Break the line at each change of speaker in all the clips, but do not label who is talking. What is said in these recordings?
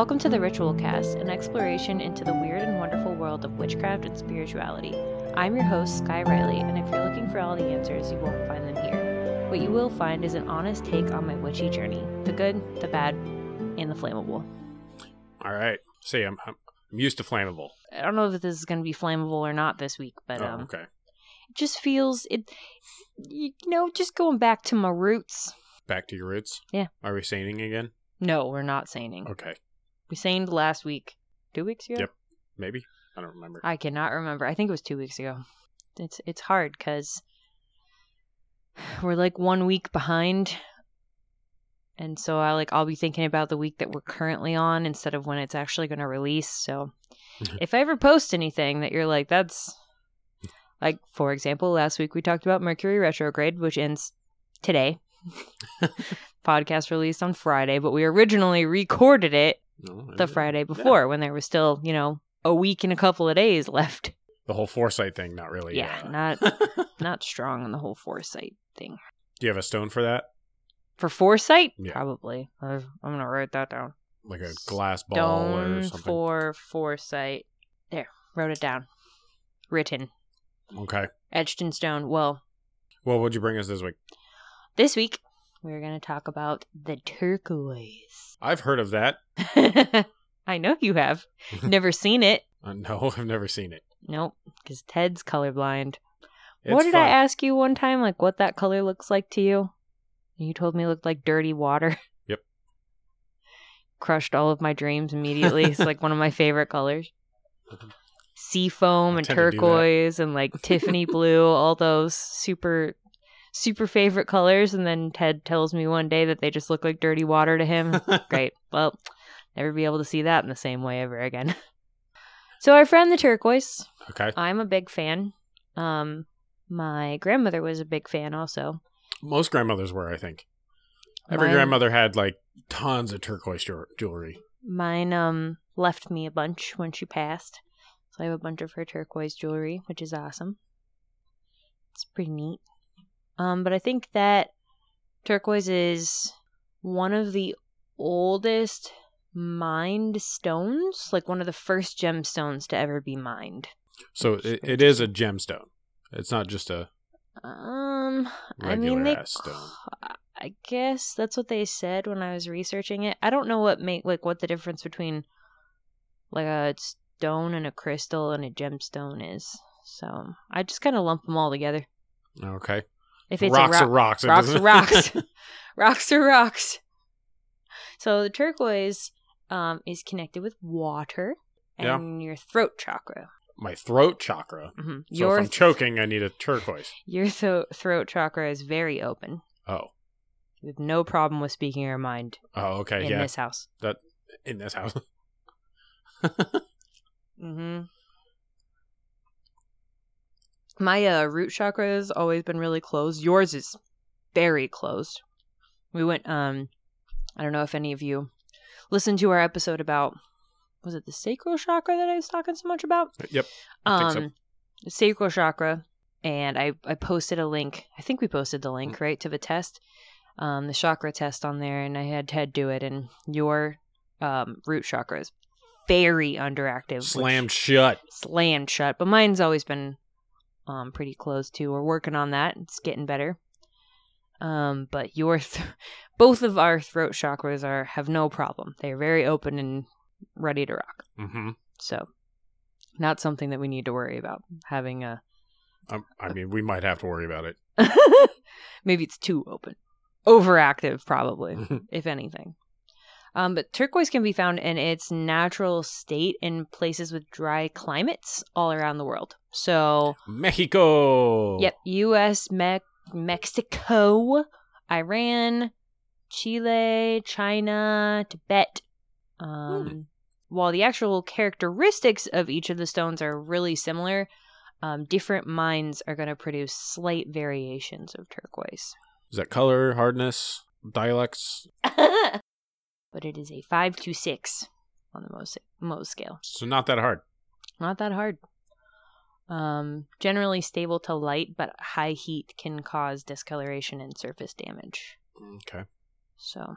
Welcome to the Ritual Cast, an exploration into the weird and wonderful world of witchcraft and spirituality. I'm your host, Sky Riley, and if you're looking for all the answers, you won't find them here. What you will find is an honest take on my witchy journey the good, the bad, and the flammable.
All right. See, I'm, I'm I'm used to flammable.
I don't know if this is going to be flammable or not this week, but
oh,
um,
okay.
it just feels it. You know, just going back to my roots.
Back to your roots.
Yeah.
Are we saining again?
No, we're not saining.
Okay.
We sained last week, two weeks ago.
Yep. Maybe. I don't remember.
I cannot remember. I think it was two weeks ago. It's it's hard because we're like one week behind, and so I like I'll be thinking about the week that we're currently on instead of when it's actually going to release. So if I ever post anything that you're like, that's like for example, last week we talked about Mercury retrograde, which ends today. Podcast released on Friday, but we originally recorded it The. Friday before when there was still, you know, a week and a couple of days left.
The whole foresight thing, not really.
Yeah,
uh,
not not strong on the whole foresight thing.
Do you have a stone for that?
For foresight,
Yeah.
probably. I'm gonna write that down.
Like a glass ball or something?
for foresight. There, wrote it down. Written,
Okay.
etched in stone. Well,
Well, what'd you bring us this week?
this week we're gonna talk about the turquoise.
I've heard of that.
I know you have. Never seen it.
Uh, no, I've never seen it.
Nope, because Ted's colorblind.
It's
what did
fun.
I ask you one time? Like what that color looks like to you? And You told me it looked like dirty water.
Yep.
Crushed all of my dreams immediately. it's like one of my favorite colors.
I
and
tend to do that.
turquoise and like Tiffany blue, all those super super favorite colors. And then Ted tells me one day that they just look like dirty water to him. Great. Well, never be able to see that in the same way ever again. so our friend the turquoise,
Okay.
I'm a big fan. Um, my grandmother was a big fan also.
Most grandmothers were, I think. Every
Mine-
grandmother had like tons of turquoise jew- jewelry.
Mine um left me a bunch when she passed, so I have a bunch of her turquoise jewelry, which is awesome. It's pretty neat. Um, but I think that turquoise is one of the oldest mined stones, like one of the first gemstones to ever be mined.
So it, it is a gemstone. It's not just a
Um, I mean, they.
ass stone.
I guess that's what they said when I was researching it. I don't know what make like what the difference between like a stone and a crystal and a gemstone is. So I just kind of lump them all together.
Okay.
If it's
rocks
a
are rocks.
Rocks are rocks, rocks are rocks. So the turquoise um, is connected with water
Yeah.
and your throat chakra.
My throat chakra.
hmm
So
Your
if I'm choking, I need a turquoise.
your thro- throat chakra is very open.
Oh.
You have no problem with speaking your mind
Oh, okay.
in
yeah.
this house.
That In this house.
Mm-hmm. My uh, root chakra has always been really closed. Yours is very closed. We went. Um, I don't know if any of you listened to our episode about was it the sacral chakra that I was talking so much about?
yep. I
Um,
so.
the sacral chakra, and I I posted a link. I think we posted the link right to the test, um, the chakra test on there, and I had Ted do it. And your um root chakra is very underactive,
Slammed shut.
slammed shut. But mine's always been um pretty close to. We're working on that. It's getting better. Um, but your th- both of our throat chakras are have no problem. They're very open and ready to rock.
hmm
So, not something that we need to worry about having a.
Um, I mean, we might have to worry about it.
Maybe it's too open, overactive, probably, if anything. Um, but turquoise can be found in its natural state in places with dry climates all around the world. So,
Mexico.
yep, U.S., Me- Mexico, Iran, Chile, China, Tibet. Um, While the actual characteristics of each of the stones are really similar, um, different mines are going to produce slight variations of turquoise.
Is that color, hardness, dialects?
but it is a five to six on the most Mohs scale.
So not that hard.
Not that hard. Um, generally stable to light, but high heat can cause discoloration and surface damage.
Okay.
So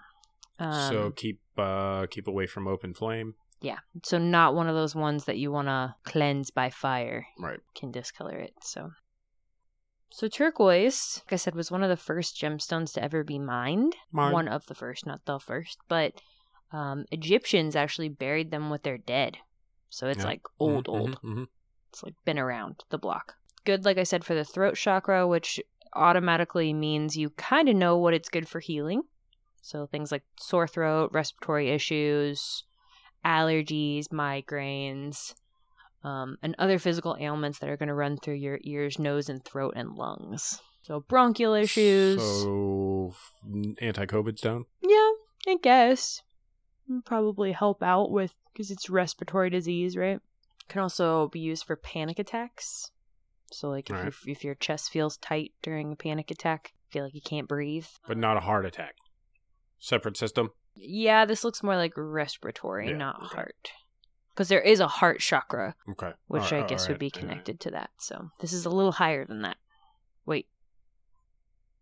Um,
so keep uh keep away from open flame.
yeah, so not one of those ones that you want to cleanse by fire.
Right.
Can discolor it. So, so turquoise, like I said, was one of the first gemstones to ever be mined.
Mine.
One of the first, not the first, but um, Egyptians actually buried them with their dead. So it's
Yeah.
like old,
Mhm,
old.
mhm, mhm.
It's like been around the block. Good, like I said, for the throat chakra, which automatically means you kind of know what it's good for healing. So things like sore throat, respiratory issues, allergies, migraines, um, and other physical ailments that are going to run through your ears, nose, and throat and lungs. So bronchial issues.
So anti COVID stone.
Yeah, I guess. Probably help out with because it's respiratory disease, right? Can also be used for panic attacks. So, like if,
Right.
your if your chest feels tight during a panic attack, feel like you can't breathe.
but not a heart attack. Separate system.
Yeah, this looks more like respiratory,
Yeah,
not
okay.
heart. Because there is a heart chakra,
Okay.
which
All
I guess
all
would be
all right.
connected to that. So this is a little higher than that. Wait.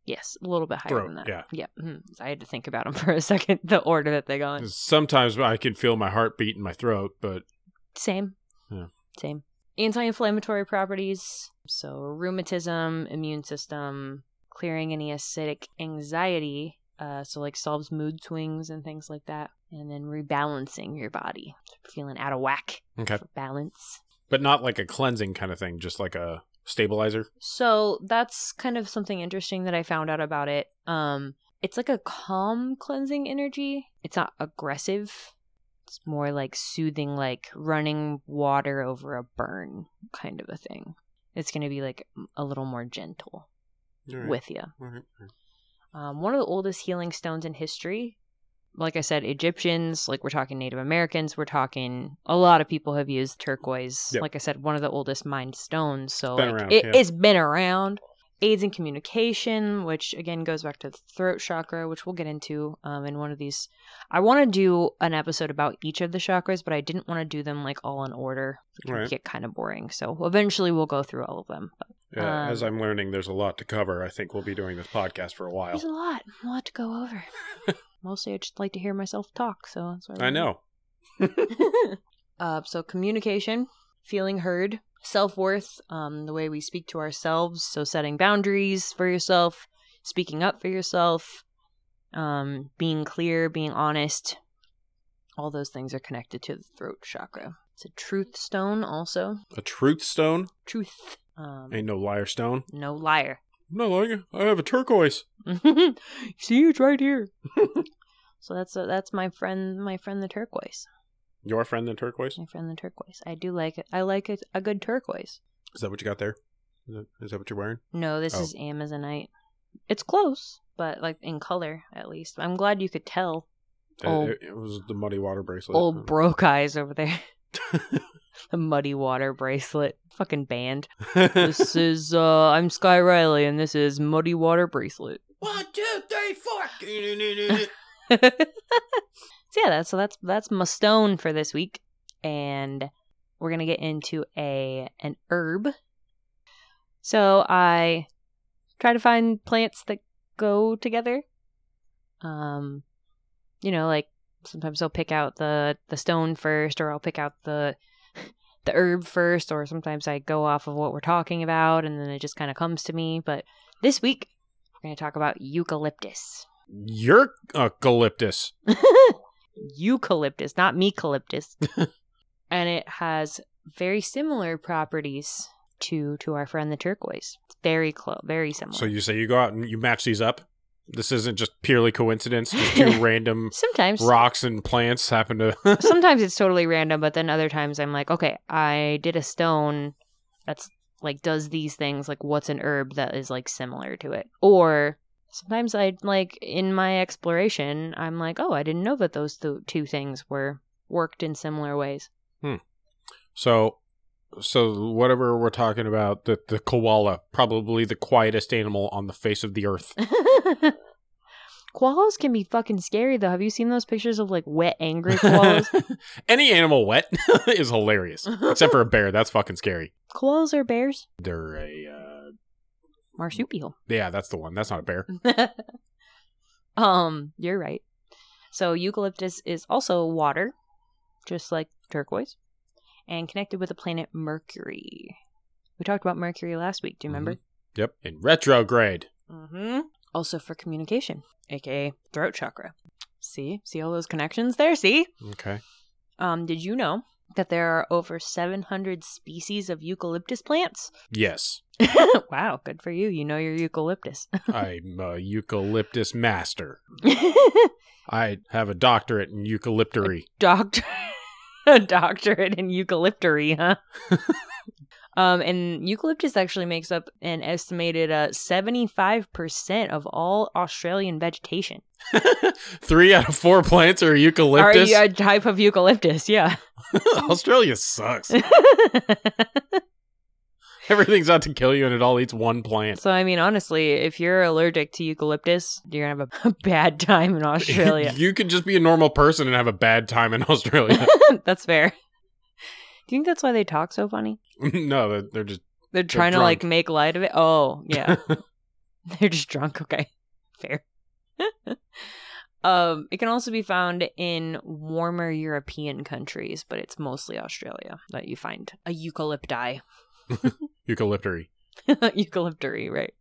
Yes, a little bit higher
Throat,
than that.
yeah.
Yeah. mhm. I had to think about them for a second, the order that they go in.
Sometimes I can feel my heart beat in my throat, but
Same.
Yeah.
Same. Anti inflammatory properties. So, rheumatism, immune system, clearing any acidic anxiety. Uh, so, like, solves mood swings and things like that. And then rebalancing your body. Feeling out of whack.
okay.
Balance.
But not like a cleansing kind of thing, just like a stabilizer.
So, that's kind of something interesting that I found out about it. Um, it's like a calm cleansing energy. It's not aggressive. It's more like soothing, like running water over a burn kind of a thing. It's going to be like a little more gentle
right.
with you.
All right, all right.
Um, one of the oldest healing stones in history. Like I said, Egyptians, like we're talking Native Americans, we're talking a lot of people have used turquoise.
Yep.
Like I said, one of the oldest mined stones. So
been
like,
around,
it,
yeah.
it's been around. Aids in communication, which again goes back to the throat chakra, which we'll get into um, in one of these. I want to do an episode about each of the chakras, but I didn't want to do them like all in order. It
Right.
get kind of boring. So eventually we'll go through all of them. But
Yeah, as
Um,
I'm learning, there's a lot to cover. I think we'll be doing this podcast for a while.
There's a lot, a lot to go over. Mostly, I just like to hear myself talk, so that's why
I know.
uh, so communication, feeling heard, self worth, um, the way we speak to ourselves. So setting boundaries for yourself, speaking up for yourself, um, being clear, being honest. All those things are connected to the throat chakra. It's a truth stone, also
A truth stone
truth. Um,
ain't no liar stone.
no liar.
No, lying. I have a turquoise.
See, it's right here. so that's uh that's my friend, my friend the turquoise.
Your friend the turquoise.
My friend the turquoise. I do like it. I like it, a good turquoise.
Is that what you got there? Is that, is that what you're wearing?
No, this
Oh.
is Amazonite. It's close, but like in color at least. I'm glad you could tell.
Uh,
Old-
It, it was the muddy water bracelet.
Old broke eyes over there. the muddy water bracelet. Fucking band. This is uh I'm Sky Riley and this is Muddy Water Bracelet.
One, two, three, four.
So yeah, that's so that's that's my stone for this week, and we're gonna get into a an herb. So I try to find plants that go together. Um, you know, like sometimes I'll pick out the the stone first, or I'll pick out the the herb first, or sometimes I go off of what we're talking about, and then it just kind of comes to me. But this week we're gonna talk about eucalyptus.
You're eucalyptus.
eucalyptus, not mecalyptus. and it has very similar properties to to our friend the turquoise. It's very close, very similar.
So you say you go out and you match these up. This isn't just purely coincidence. Just two random
sometimes
rocks and plants happen to.
sometimes it's totally random, but then other times I'm like, okay, I did a stone that's like does these things. Like, what's an herb that is like similar to it? Or sometimes I like in my exploration, I'm like, oh, I didn't know that those th- two things were worked in similar ways.
so, so whatever we're talking about, the the koala, probably the quietest animal on the face of the earth.
koalas can be fucking scary though. Have you seen those pictures of like wet, angry koalas?
Any animal wet is hilarious, except for a bear. That's fucking scary.
koalas are bears?
They're a uh,
Marsupial.
yeah, that's the one. That's not a bear.
um, you're right. So eucalyptus is also water, just like turquoise, and connected with the planet Mercury. We talked about Mercury last week. Do you remember?
Yep. In retrograde.
Mm-hmm. Also for communication, aka throat chakra. See, see all those connections there. See.
Okay.
Um, did you know that there are over 700 species of eucalyptus plants?
Yes.
wow, good for you. You know your eucalyptus.
I'm a eucalyptus master. I have a doctorate in eucalyptury.
Doctor, a doctorate in eucalyptery, huh? Um, and eucalyptus actually makes up an estimated uh, 75% of all Australian vegetation.
Three out of four plants are eucalyptus.
Are a type of eucalyptus, yeah.
Australia sucks. Everything's out to kill you, and it all eats one plant.
So, I mean, honestly, if you're allergic to eucalyptus, you're gonna have a, a bad time in Australia.
you could just be a normal person and have a bad time in Australia.
that's fair. Do you think that's why they talk so funny?
no, they're, they're just
They're trying to like make light of it. Oh, yeah. They're just drunk. Okay, fair. um, it can also be found in warmer European countries, but it's mostly Australia that you find a eucalypti.
eucalyptury.
Eucalyptury, right?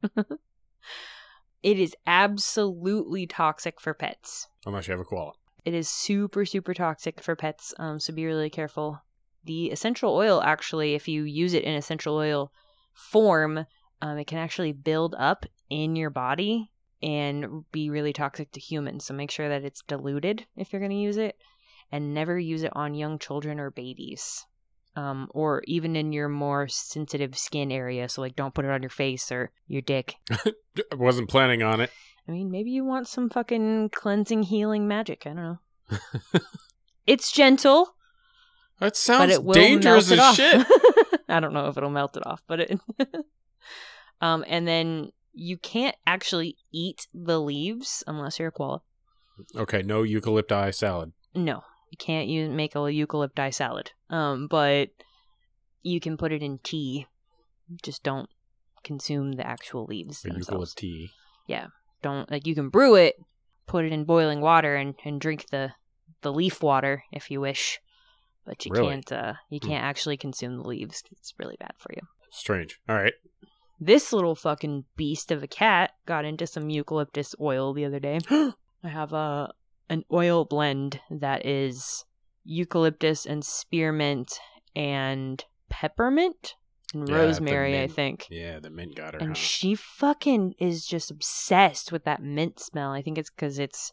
it is absolutely toxic for pets.
Unless you have a koala.
It is super, super toxic for pets, um, so be really careful. The essential oil, actually, if you use it in essential oil form, um, it can actually build up in your body and be really toxic to humans. So make sure that it's diluted if you're going to use it, and never use it on young children or babies. Um, or even in your more sensitive skin area. So, like, don't put it on your face or your dick.
I wasn't planning on it.
I mean, maybe you want some fucking cleansing, healing magic. I don't know. it's gentle,
That sounds dangerous as shit.
I don't know if it'll melt it off, but it. um, and then you can't actually eat the leaves unless you're a koala.
Okay, no eucalypti salad.
No, you can't use make a eucalypti salad. Um, but you can put it in tea. Just don't consume the actual leaves
The
themselves.
eucalypti.
don't like you can brew it, put it in boiling water and, and drink the the leaf water if you wish. But you
Really?
can't uh you
Hmm.
can't actually consume the leaves. It's really bad for you.
Strange. All right.
This little fucking beast of a cat got into some eucalyptus oil the other day. I have a an oil blend that is eucalyptus and spearmint and peppermint and
Yeah,
rosemary, I think.
Yeah, the mint got her.
And
huh?
she fucking is just obsessed with that mint smell. I think it's because it's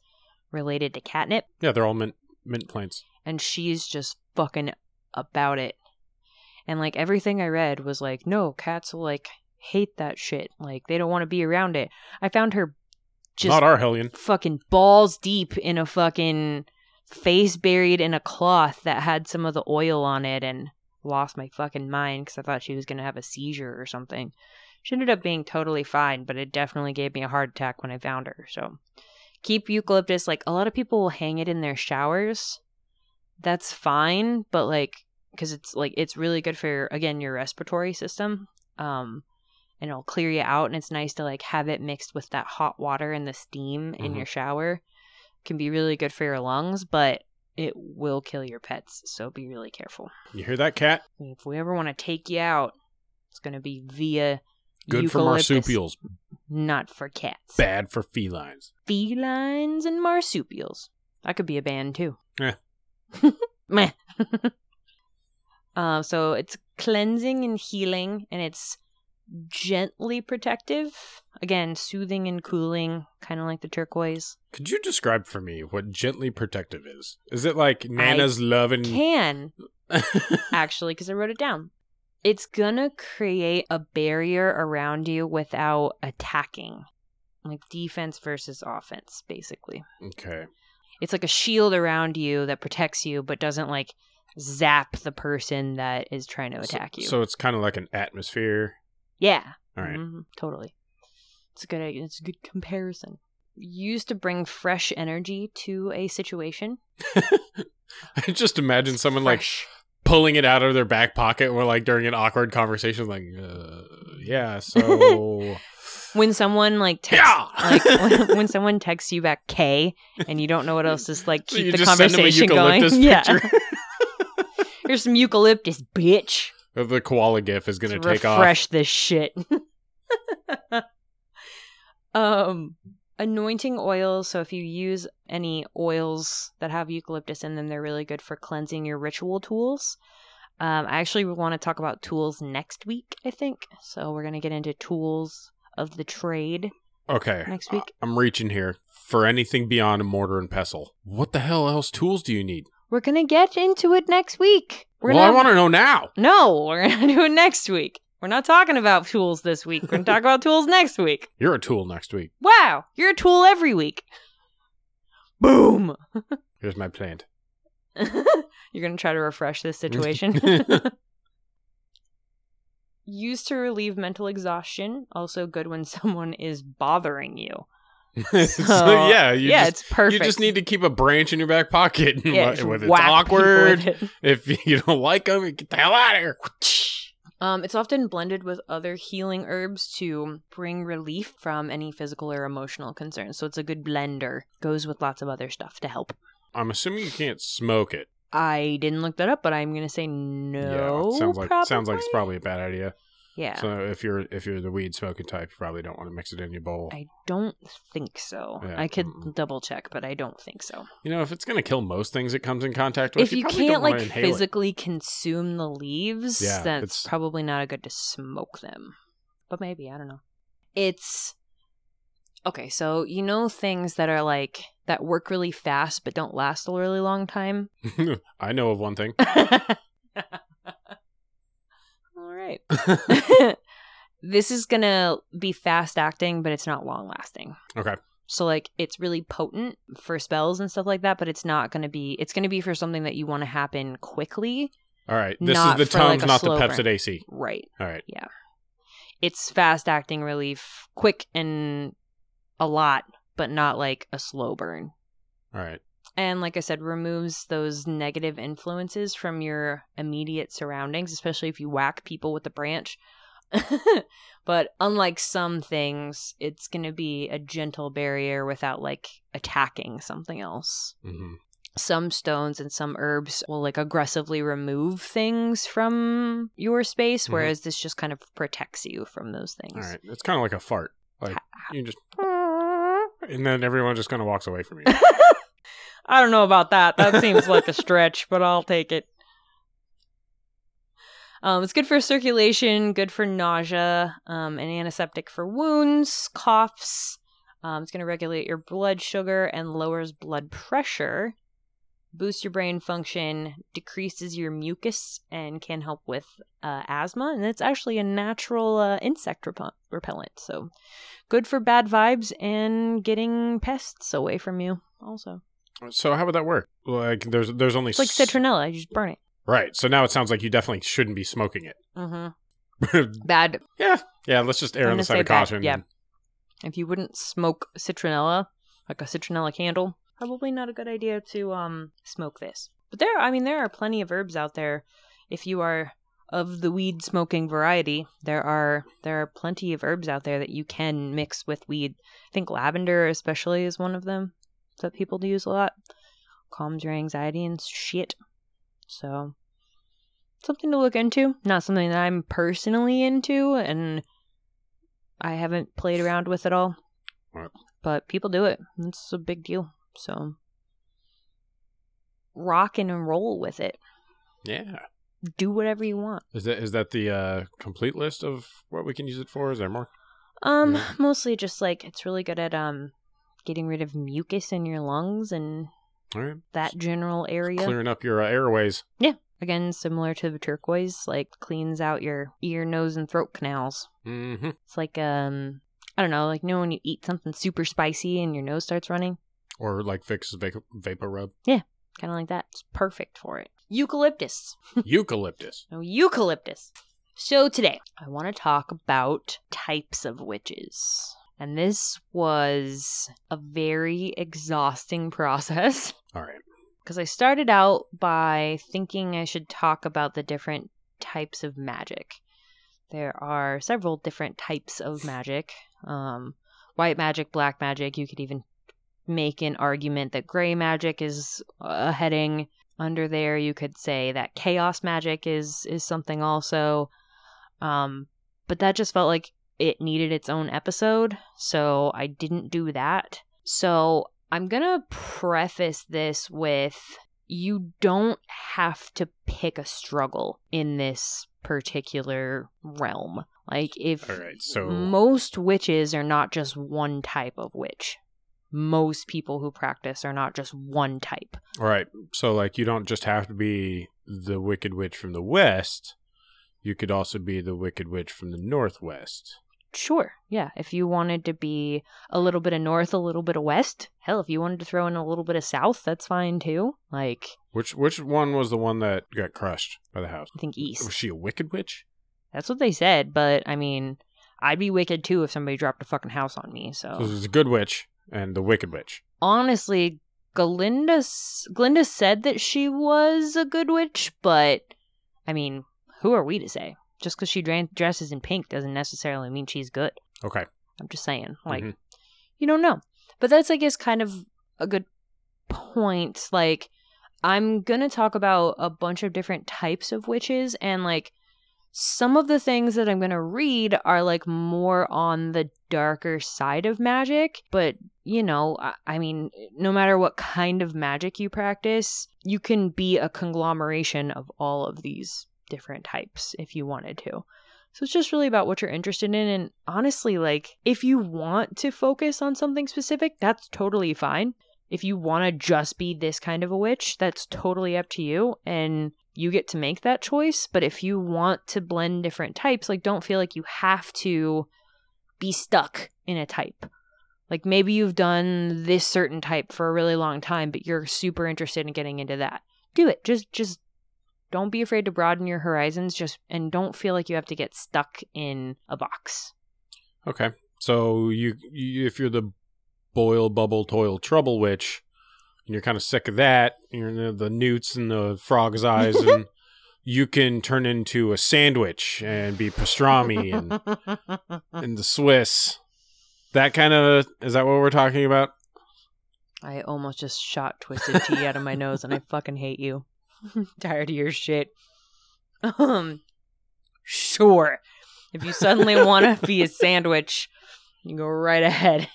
related to catnip.
yeah, they're all mint mint plants.
And she's just fucking about it. And like everything I read was like, no, cats will like hate that shit. Like they don't want to be around it. I found her just
Not our hellion.
fucking balls deep in a fucking face buried in a cloth that had some of the oil on it and lost my fucking mind because I thought she was going to have a seizure or something. She ended up being totally fine, but it definitely gave me a heart attack when I found her. So keep eucalyptus. Like a lot of people will hang it in their showers. That's fine, but like, because it's like, it's really good for, again, your respiratory system. Um, and it'll clear you out and it's nice to like have it mixed with that hot water and the steam in
Mhm.
your shower can be really good for your lungs but it will kill your pets so be really careful
You hear that, cat?
if we ever want to take you out it's going to be via
Good for marsupials,
not for cats
bad for felines.
felines and marsupials that could be a band too
Eh.
meh. Uh, so it's cleansing and healing and it's gently protective. Again soothing and cooling kind of like the turquoise.
Could you describe for me what gently protective is? Is it like Nana's love and
can actually because i wrote it down. It's gonna create a barrier around you without attacking like defense versus offense basically.
Okay.
It's like a shield around you that protects you but doesn't like zap the person that is trying to attack
so,
you
So it's kind of like an atmosphere.
yeah
All right.
Mhm, totally. It's a good. It's a good comparison. Used to bring fresh energy to a situation.
I just imagine someone like
Fresh.
Pulling it out of their back pocket or like during an awkward conversation, like, uh, yeah. So
When someone like texts,
Yeah!
like when, when someone texts you back K and you don't know what else is like keep
you
the
just send them a
conversation going. Yeah. Here's some eucalyptus, bitch.
the koala gif is going to
to
take off.
refresh this shit. um, anointing oils. So if you use any oils that have eucalyptus in them, they're really good for cleansing your ritual tools. Um, I actually want to talk about tools next week. I think so. We're gonna get into tools of the trade
Okay.
next week.
I'm reaching here for anything beyond a mortar and pestle. What the hell else tools do you need?
We're gonna get into it next week. We're
well, I
gonna- I
want to know now.
No, we're gonna do it next week. We're not talking about tools this week. We're gonna talk about tools next week.
You're a tool next week.
Wow, you're a tool every week. Boom.
Here's my plant.
you're going to try to refresh this situation. Used to relieve mental exhaustion. Also good when someone is bothering you.
so,
So,
yeah, you
yeah,
just,
it's perfect.
You just need to keep a branch in your back pocket.
yeah,
Wh- Whether it's awkward,
it.
if you don't like them, get the hell out of here.
Um, it's often blended with other healing herbs to bring relief from any physical or emotional concerns. So it's a good blender. Goes with lots of other stuff to help.
I'm assuming you can't smoke it.
I didn't look that up, but I'm gonna say no.
yeah, sounds like sounds like it's
probably.
probably a bad idea.
Yeah.
So if you're if you're the weed smoking type, you probably don't want to mix it in your bowl.
I don't think so.
Yeah,
I could double check, but I don't think so.
You know, if it's gonna kill most things it comes in contact with,
if you,
probably
can't like
inhale it.
physically consume the leaves,
Yeah,
then
it's-
it's probably not a good to smoke them. But maybe, I don't know. It's okay, so you know things that are like that work really fast but don't last a really long time?
I know of one thing.
Right. this is gonna be fast acting, but it's not long lasting.
Okay.
So like it's really potent for spells and stuff like that, but it's not gonna be it's gonna be for something that you want to happen quickly.
All right. This is the
for, like,
not the
Pepcid.
AC.
Right.
All right. Yeah.
It's fast acting relief, quick and a lot, but not like a slow burn.
All right.
And like I said, removes those negative influences from your immediate surroundings, especially if you whack people with the branch. but unlike some things, it's going to be a gentle barrier without like attacking something else.
hmm
Some stones and some herbs will like aggressively remove things from your space,
Mhm.
whereas this just kind of protects you from those things.
All right. It's kind of like a fart. Like you just, and then everyone just kind of walks away from you.
I don't know about that. That seems like a stretch, but I'll take it. Um, it's good for circulation, good for nausea, um, an antiseptic for wounds, coughs. Um, it's going to regulate your blood sugar and lowers blood pressure, boosts your brain function, decreases your mucus, and can help with uh, asthma. And it's actually a natural uh, insect repel- repellent. So good for bad vibes and getting pests away from you, also.
So how would that work? Like, there's there's only
It's like citronella. You just burn it.
Right. So now it sounds like you definitely shouldn't be smoking it.
Mm-hmm. Bad.
yeah. Yeah. Let's just err on the side of
bad,
caution.
yeah. If you wouldn't smoke citronella, like a citronella candle, probably not a good idea to um smoke this. But there, I mean, there are plenty of herbs out there. If you are of the weed smoking variety, there are there are plenty of herbs out there that you can mix with weed. I think lavender, especially, is one of them that people do use a lot. Calms your anxiety and shit. So something to look into. Not something that I'm personally into, and I haven't played around with it all.
Right.
But people do it. It's a big deal. So rock and roll with it.
Yeah.
Do whatever you want.
Is that is that the uh, complete list of what we can use it for? Is there more?
Um,
Yeah.
mostly just like it's really good at um getting rid of mucus in your lungs and
All right.
that general area.
Clearing up your uh, airways. Yeah.
Again, similar to the turquoise, like cleans out your ear, nose, and throat canals.
hmm
It's like um, I don't know, like you know when you eat something super spicy and your nose starts running,
Or like Vicks vapor, vapor rub.
Yeah, kind of like that. It's perfect for it. Eucalyptus.
Eucalyptus.
No, eucalyptus. So today, I want to talk about types of witches. And this was a very exhausting process
All right.
because I started out by thinking I should talk about the different types of magic. there are several different types of magic. Um, white magic, black magic. You could even make an argument that gray magic is a heading under there. You could say that chaos magic is is something also. Um, but that just felt like it needed its own episode, so I didn't do that. So I'm gonna preface this with you don't have to pick a struggle in this particular realm. Like if
All right, so
most witches are not just one type of witch. Most people who practice are not just one type.
all right, so like you don't just have to be the Wicked Witch from the west. You could also be the Wicked Witch from the northwest.
Sure, yeah. If you wanted to be a little bit of north, a little bit of west, hell, if you wanted to throw in a little bit of south, that's fine too. Like,
Which which one was the one that got crushed by the house?
I think east.
Was she a Wicked Witch?
That's what they said, but I mean, I'd be wicked too if somebody dropped a fucking house on me.
So
So
there's a Good Witch and the Wicked Witch.
honestly, Glinda, Glinda said that she was a good witch, but I mean, who are we to say? Just because she dran- dresses in pink doesn't necessarily mean she's good.
Okay.
I'm just saying, like,
Mhm.
you don't know. But that's, I guess, kind of a good point. Like, I'm gonna talk about a bunch of different types of witches, and like, some of the things that I'm gonna read are like more on the darker side of magic. But you know, I, I mean, no matter what kind of magic you practice, you can be a conglomeration of all of these different types if you wanted to. So it's just really about what you're interested in. And honestly, like, if you want to focus on something specific, that's totally fine. If you want to just be this kind of a witch, that's totally up to you. And you get to make that choice. But if you want to blend different types, like, don't feel like you have to be stuck in a type. Like, maybe you've done this certain type for a really long time, but you're super interested in getting into that. Do it. Just, just don't be afraid to broaden your horizons just and don't feel like you have to get stuck in a box
Okay. So you, you if you're the boil bubble toil trouble witch and you're kind of sick of that, you're the, the newts and the frog's eyes and you can turn into a sandwich and be pastrami and and the Swiss. That kind of is that what we're talking about?
i almost just shot twisted tea out of my nose and i fucking hate you tired of your shit. Um sure. If you suddenly want to be a sandwich you go right ahead.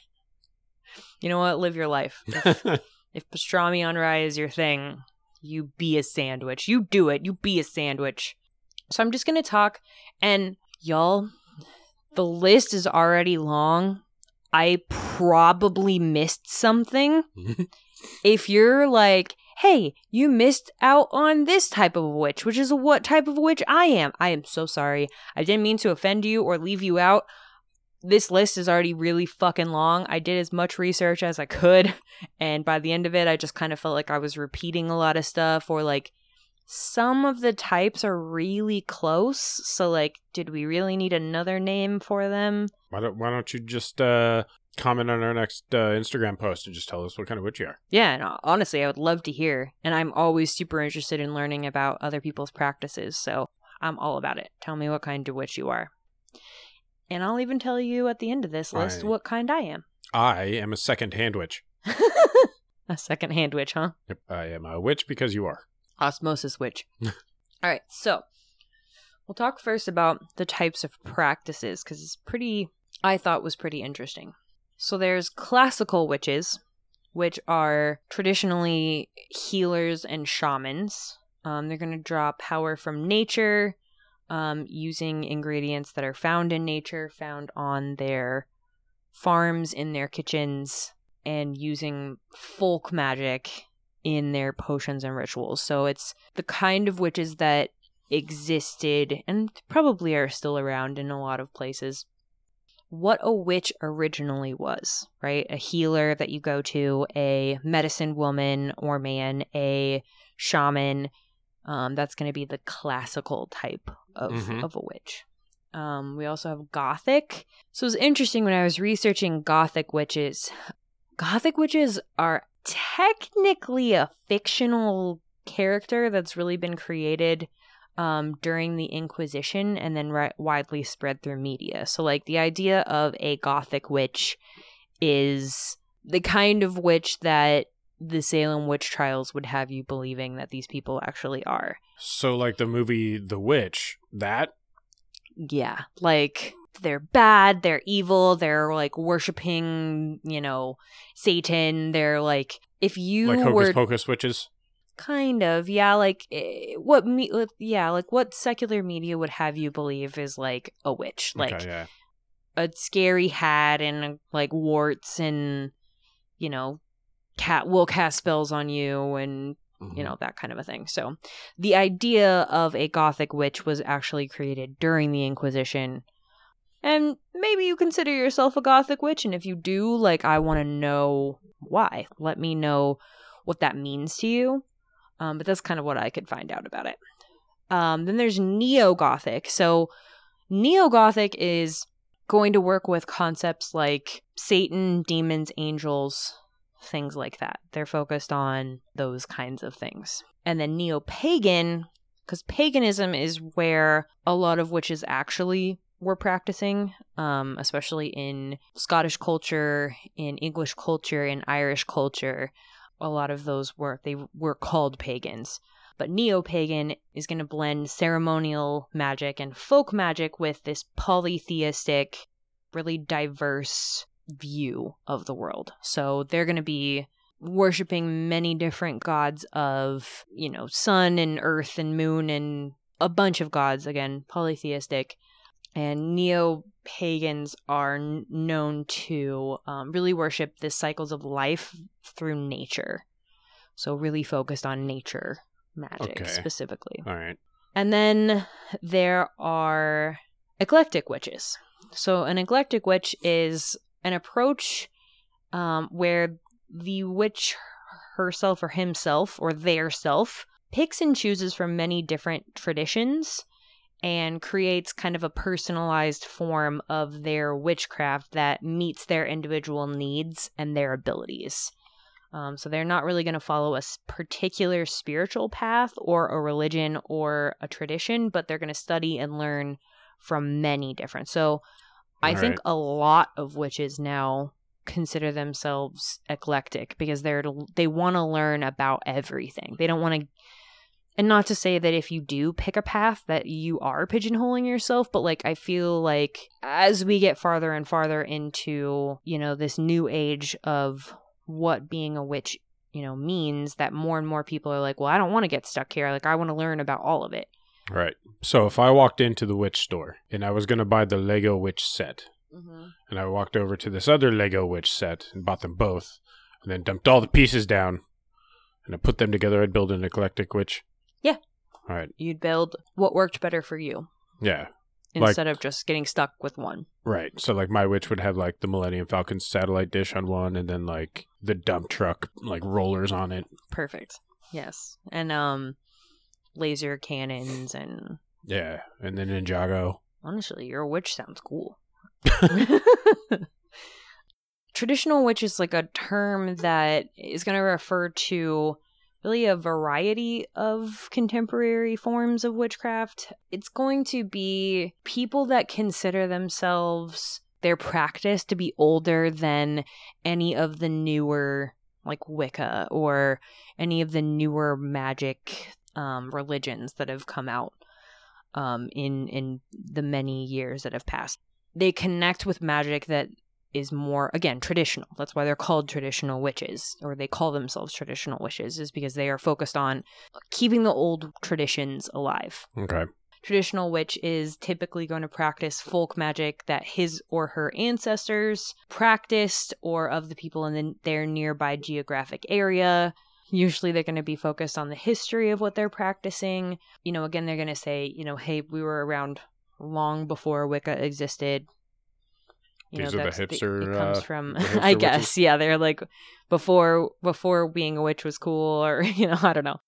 You know what? Live your life. If, if pastrami on rye is your thing you be a sandwich. You do it. You be a sandwich. So i'm just gonna talk and y'all the list is already long. I probably missed something. If you're like hey you missed out on this type of witch which is what type of witch i am i am so sorry i didn't mean to offend you or leave you out this list is already really fucking long. I did as much research as I could, and by the end of it, I just kind of felt like I was repeating a lot of stuff, or like some of the types are really close. So, like, did we really need another name for them?
why don't why don't you just uh, comment on our next uh, Instagram post and just tell us what kind of witch you are?
Yeah, and uh, honestly, I would love to hear. And I'm always super interested in learning about other people's practices, so I'm all about it. Tell me what kind of witch you are. And I'll even tell you at the end of this list
I-
what kind I am.
I am a second hand witch.
a second hand witch, huh?
Yep, I am a witch because you are.
Osmosis witch. All right, so we'll talk first about the types of practices because it's pretty, I thought was pretty interesting. So there's classical witches, which are traditionally healers and shamans. Um, they're going to draw power from nature um, using ingredients that are found in nature, found on their farms, in their kitchens, and using folk magic in their potions and rituals. So it's the kind of witches that existed and probably are still around in a lot of places. What a witch originally was, right? A healer that you go to, a medicine woman or man, a shaman. Um, that's going to be the classical type of,
Mhm.
of a witch. Um, we also have Gothic. So it was interesting when I was researching Gothic witches. Gothic witches are technically a fictional character that's really been created um, during the Inquisition and then ri- widely spread through media. So, like, the idea of a Gothic witch is the kind of witch that the Salem witch trials would have you believing that these people actually are.
So, like the movie The Witch, that
Yeah. Like, they're bad, they're evil, they're like worshiping, you know, Satan. They're like, if you
like Hocus
were
Pocus witches.
Kind of, yeah. Like eh, what me, uh, yeah, like what secular media would have you believe is like a witch, like
okay, yeah.
a scary hat and like warts and you know, cat will cast spells on you and
Mhm.
you know that kind of a thing. So the idea of a gothic witch was actually created during the Inquisition. And maybe you consider yourself a gothic witch and if you do, like I want to know why. Let me know what that means to you. Um, but that's kind of what I could find out about it. Um, then there's neo Gothic. So, neo Gothic is going to work with concepts like Satan, demons, angels, things like that. They're focused on those kinds of things. And then neo pagan, because paganism is where a lot of witches actually were practicing, um, especially in Scottish culture, in English culture, in Irish culture a lot of those were they were called pagans. But neo-pagan is going to blend ceremonial magic and folk magic with this polytheistic really diverse view of the world. So they're going to be worshiping many different gods of you know sun and earth and moon and a bunch of gods again polytheistic and neo pagans are n- known to um, really worship the cycles of life through nature. So, really focused on nature magic
Okay.
specifically.
All right.
And then there are eclectic witches. So, an eclectic witch is an approach um, where the witch herself or himself or their self picks and chooses from many different traditions and creates kind of a personalized form of their witchcraft that meets their individual needs and their abilities. Um, so they're not really going to follow a particular spiritual path or a religion or a tradition, but they're going to study and learn from many different. So I
All
think
right.
a lot of witches now consider themselves eclectic because they're they want to learn about everything. They don't want to and not to say that if you do pick a path that you are pigeonholing yourself, but like I feel like as we get farther and farther into, you know, this new age of what being a witch, you know, means that more and more people are like, well, I don't want to get stuck here. Like I want to learn about all of it.
right So, if I walked into the witch store and I was going to buy the Lego witch set, mm-hmm. and I walked over to this other Lego witch set and bought them both, and then dumped all the pieces down, and I put them together, I'd build an eclectic witch.
Yeah.
All right.
You'd build what worked better for you
Yeah. Like-
instead of just getting stuck with one.
Right. So like my witch would have like the Millennium Falcon satellite dish on one and then like the dump truck like rollers on it.
Perfect. Yes. And um laser cannons and
Yeah. And then Ninjago.
honestly, your witch sounds cool. Traditional witch is like a term that is going to refer to really a variety of contemporary forms of witchcraft. It's going to be people that consider themselves their practice to be older than any of the newer like Wicca or any of the newer magic um, religions that have come out um, in in the many years that have passed. They connect with magic that is more again traditional. That's why they're called traditional witches, or they call themselves traditional witches, is because they are focused on keeping the old traditions alive.
Okay.
Traditional witch is typically going to practice folk magic that his or her ancestors practiced, or of the people in the, their nearby geographic area. Usually they're going to be focused on the history of what they're practicing. You know, again, they're going to say, you know, hey, we were around long before Wicca existed. You
These are the hipster,
it comes
uh,
from,
the hipster
I guess,
witches?
yeah. They're like before before being a witch was cool, or you know, I don't know.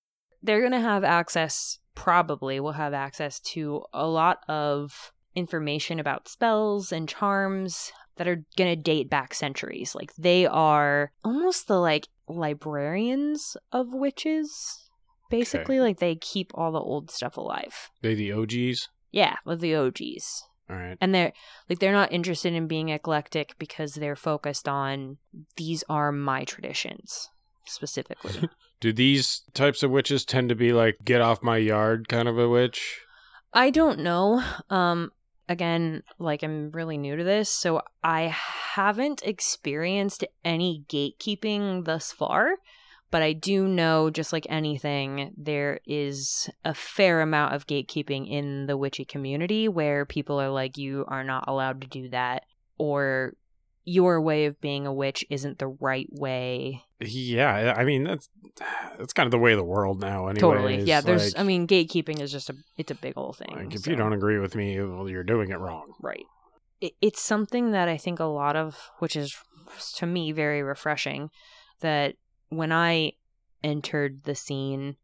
They're gonna have access, probably will have access to a lot of information about spells and charms that are gonna date back centuries. Like they are almost the like librarians of witches. Basically, like they keep all the old stuff alive.
They the OGs.
Yeah, with the OGs.
All right.
And they're like they're not interested in being eclectic because they're focused on these are my traditions specifically.
Do these types of witches tend to be like get off my yard kind of a witch?
I don't know. Um again, like I'm really new to this, so I haven't experienced any gatekeeping thus far. But I do know, just like anything, there is a fair amount of gatekeeping in the witchy community where people are like, you are not allowed to do that, or your way of being a witch isn't the right way.
Yeah, I mean that's that's kind of the way of the world now. Anyway,
totally. Yeah, there's. I mean, gatekeeping is just a. It's a big old thing.
like, if
so-
you don't agree with me, well, you're doing it wrong.
Right. It, it's something that I think a lot of, which is to me very refreshing, that when I entered the scene,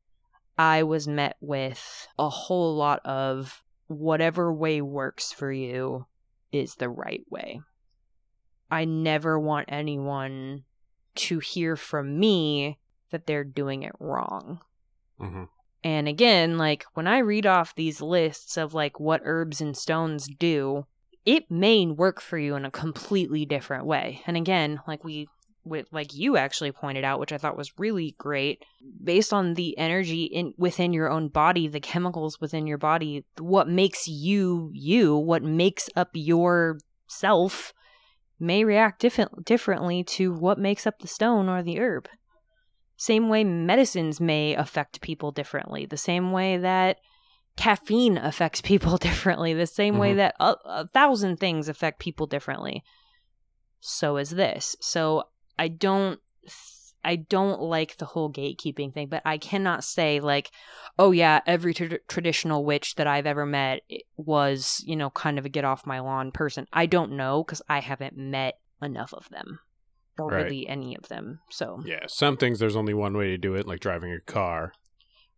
I was met with a whole lot of whatever way works for you is the right way. I never want anyone to hear from me that they're doing it wrong.
Mm-hmm.
And again, like when I read off these lists of like what herbs and stones do, it may work for you in a completely different way. And again, like we with like you actually pointed out, which I thought was really great, based on the energy in within your own body, the chemicals within your body, what makes you you, what makes up your self may react different differently to what makes up the stone or the herb. Same way medicines may affect people differently, the same way that caffeine affects people differently, the same way
Mhm.
that a, a thousand things affect people differently. So is this. So I don't I don't like the whole gatekeeping thing, but I cannot say like, oh yeah, every tra- traditional witch that I've ever met was, you know, kind of a get off my lawn person. I don't know because I haven't met enough of them, or
Right.
really any of them. So
Yeah, some things there's only one way to do it, like driving a car.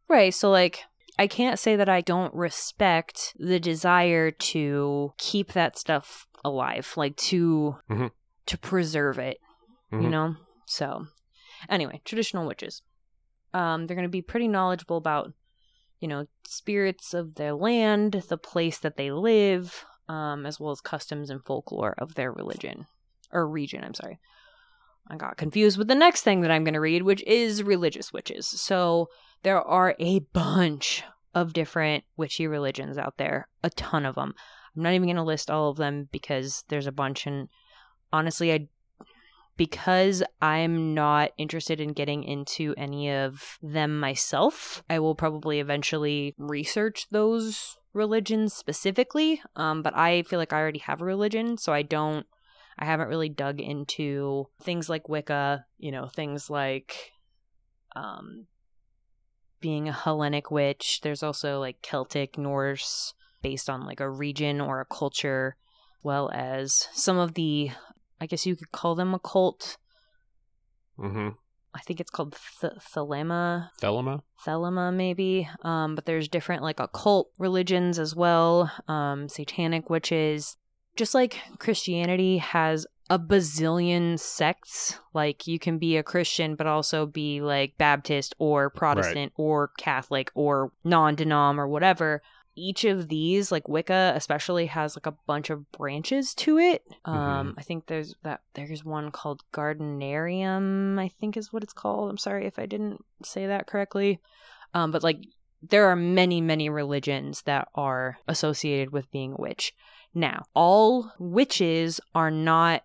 Right. So, like, I can't say that I don't respect the desire to keep that stuff alive, like to
Mhm.
to preserve it. You
Mhm.
know. So, anyway, traditional witches. Um, they're going to be pretty knowledgeable about, you know, spirits of their land, the place that they live, um, as well as customs and folklore of their religion or region. I'm sorry. I got confused with the next thing that I'm going to read, which is religious witches. So there are a bunch of different witchy religions out there, a ton of them. I'm not even going to list all of them because there's a bunch, and honestly, I because I'm not interested in getting into any of them myself, I will probably eventually research those religions specifically. Um, but I feel like I already have a religion, so I don't. I haven't really dug into things like Wicca, you know, things like um, being a Hellenic witch. There's also like Celtic, Norse, based on like a region or a culture, well as some of the, I guess you could call them occult.
Mm-hmm.
I think it's called th- Thelema,
Thelema?
Thelema maybe. Um, but there's different like occult religions as well, um, satanic witches. Just like Christianity has a bazillion sects, like you can be a Christian but also be like Baptist or Protestant or Catholic or non-denom or whatever. Each of these, like Wicca especially, has like a bunch of branches to it. Um, I think there's that there's one called Gardenarium, I think is what it's called. I'm sorry if I didn't say that correctly. Um, but like there are many, many religions that are associated with being a witch. Now, all witches are not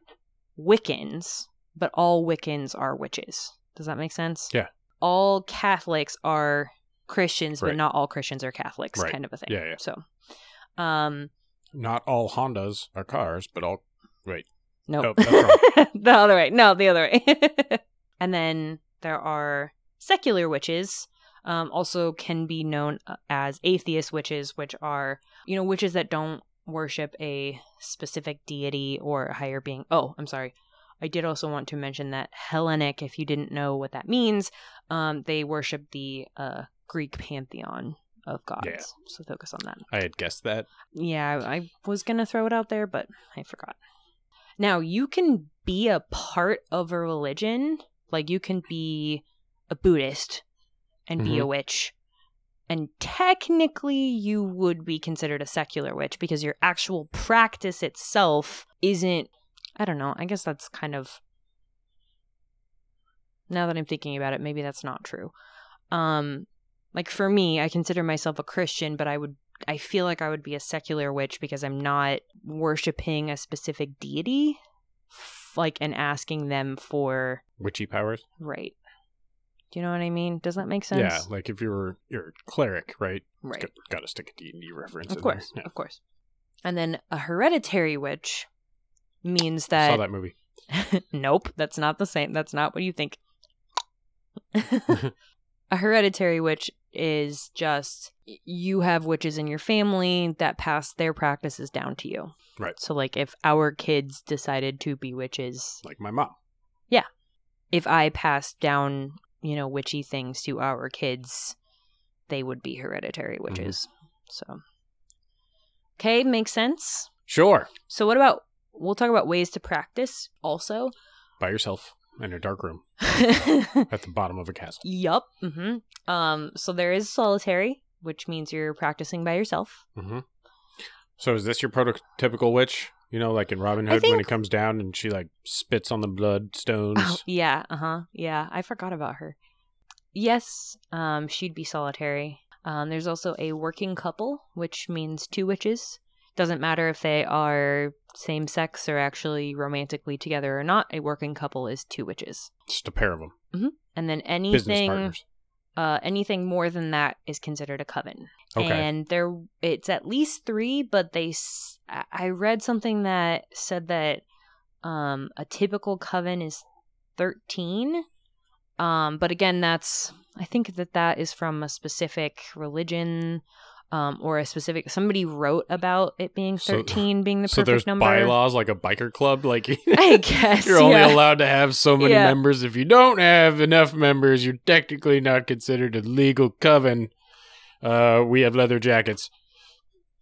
Wiccans, but all Wiccans are witches. Does that make sense?
Yeah.
All Catholics are Christians, but not all Christians are Catholics,
Right.
kind of a thing.
Yeah, yeah.
So, um,
Not all Hondas are cars, but all.
no,
Oh, that's
the other way. No, the other way. and then there are secular witches. Um, also can be known uh, as atheist witches, which are you know witches that don't worship a specific deity or higher being. Oh, I'm sorry. I did also want to mention that Hellenic, if you didn't know what that means, um, they worship the uh, Greek pantheon of gods.
Yeah.
So focus on that.
I had guessed that.
Yeah, I I was going to throw it out there, but I forgot. Now, you can be a part of a religion, like you can be a Buddhist and be a witch. And technically, you would be considered a secular witch because your actual practice itself isn't. I don't know. I guess that's kind of. Now that I'm thinking about it, maybe that's not true. Um, like for me, I consider myself a Christian, but I would. I feel like I would be a secular witch because I'm not worshiping a specific deity, like and asking them for
Witchy powers.
right. Do you know what I mean? Does that make sense?
Yeah, like if you're you're a cleric, right?
right.
Got, got to stick a D and D reference.
Of course,
there.
of course. And then a hereditary witch means
Yeah.
that,
Saw that movie.
nope, that's not the same. That's not what you think. a hereditary witch is just you have witches in your family that pass their practices down to you.
Right.
So like if our kids decided to be witches,
Like my mom. Yeah.
If I passed down, you know, witchy things to our kids, they would be hereditary mm-hmm. witches. So Okay, makes sense.
Sure.
So what about we'll talk about ways to practice also.
By yourself in a dark room at the bottom of a castle.
hmm Um so there is solitary, which means you're practicing by yourself.
hmm So is this your prototypical witch? You know, like in Robin Hood when
think-
it comes down and she like spits on the bloodstones.
Oh, yeah, uh-huh. Yeah, I forgot about her. Yes, um she'd be solitary. Um there's also a working couple, which means two witches. Doesn't matter if they are same sex or actually romantically together or not. A working couple is two witches.
Just a pair of them.
And then anything uh anything more than that is considered a coven.
Okay.
And there it's at least 3, but they I read something that said that um a typical coven is 13. Um but again that's I think that that is from a specific religion um or a specific somebody wrote about it being
So-
13 being the
so
perfect
there's
number.
bylaws like a biker club. Like
I guess
you're only
yeah.
allowed to have so many
Yeah.
members. If you don't have enough members, you're technically not considered a legal coven. Uh, we have leather jackets.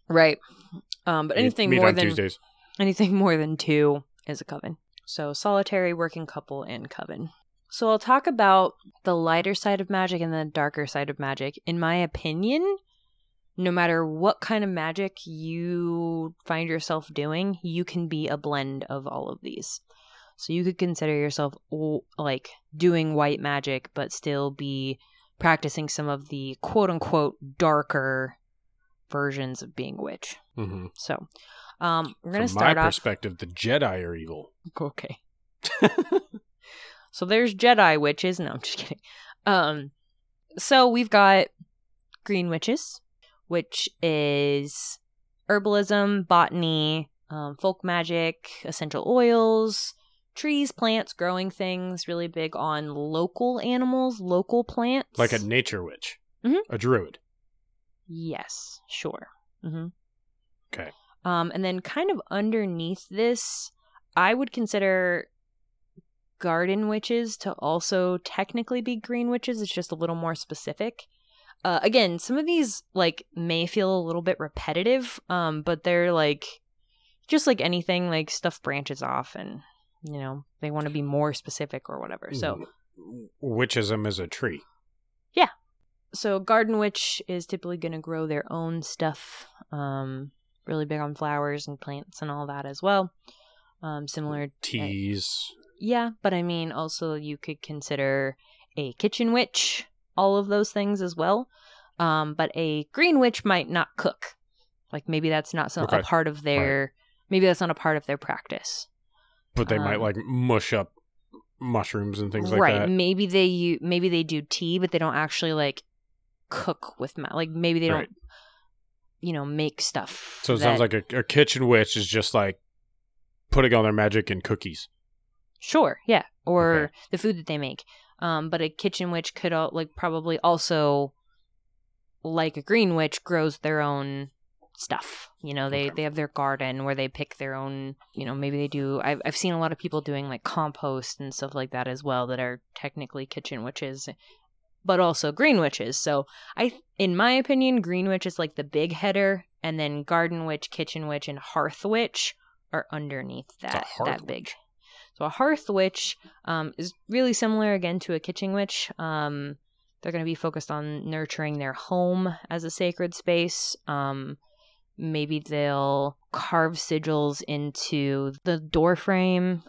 Right. Um but anything more than
Tuesdays.
Anything more than two is a coven. So solitary, working couple, and coven. So I'll talk about the lighter side of magic and the darker side of magic. In my opinion, no matter what kind of magic you find yourself doing, you can be a blend of all of these. So you could consider yourself like doing white magic, but still be practicing some of the quote unquote darker versions of being witch.
hmm
So, um, we're gonna
my
start off.
My perspective, the Jedi are evil.
Okay. so there's Jedi witches. No, I'm just kidding. Um, so we've got green witches, which is herbalism, botany, um, folk magic, essential oils, trees, plants, growing things. Really big on local animals, local plants.
like a nature witch,
Mhm.
a druid.
Yes, sure. hmm
Okay.
Um, and then kind of underneath this, I would consider garden witches to also technically be green witches. It's just a little more specific. Uh, again, some of these like may feel a little bit repetitive, um, but they're like just like anything, like stuff branches off, and you know they want to be more specific or whatever. So
witchism is a tree. Yeah.
So garden witch is typically going to grow their own stuff um really big on flowers and plants and all that as well um similar
Teas.
yeah but i mean also you could consider a kitchen witch all of those things as well um but a green witch might not cook like maybe that's not so,
Okay.
a part of their maybe that's not a part of their practice
but they might
um,
like mush up mushrooms and things like that.
right maybe they u- maybe they do tea but they don't actually like cook with ma- like maybe they
Right.
don't you know make stuff
So it
that-
sounds like a, a kitchen witch is just like putting all their magic in cookies.
sure yeah or
Okay.
the food that they make um but a kitchen witch could al- like probably also like a green witch grows their own stuff you know they
Okay.
they have their garden where they pick their own you know maybe they do I've, I've seen a lot of people doing like compost and stuff like that as well that are technically kitchen witches but also green witches so i in my opinion green witch is like the big header and then garden witch kitchen witch and hearth witch are underneath that that big
witch.
So a hearth witch um, is really similar again to a kitchen witch. Um, they're going to be focused on nurturing their home as a sacred space. Um, maybe they'll carve sigils into the door frame.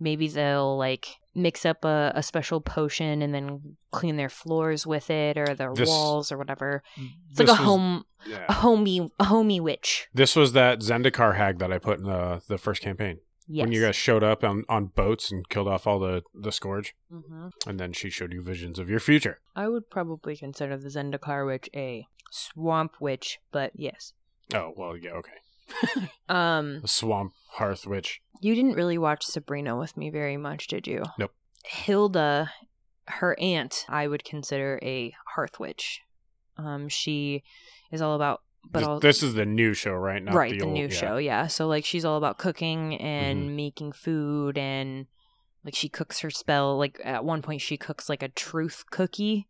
Maybe they'll like mix up a, a special potion and then clean their floors with it or their
This-
walls or whatever. It's like a
was-
home a homey a homey witch.
This was that Zendikar hag that I put in the the first campaign
Yes.
when you guys showed up on, on boats and killed off all the the scourge,
hmm
and then she showed you visions of your future.
I would probably consider the Zendikar witch a swamp witch, but yes.
Oh well, yeah, okay.
Um,
The swamp hearth witch.
you didn't really watch Sabrina with me very much, did you?
Nope.
Hilda, her aunt, I would consider a hearth witch. Um, she is all about, but
this,
all
this is the new show, right? Not
right
the,
the,
old-
new
yeah.
show, yeah. So like she's all about cooking and
Mm-hmm.
making food and like she cooks her spell. Like at one point, she cooks like a truth cookie.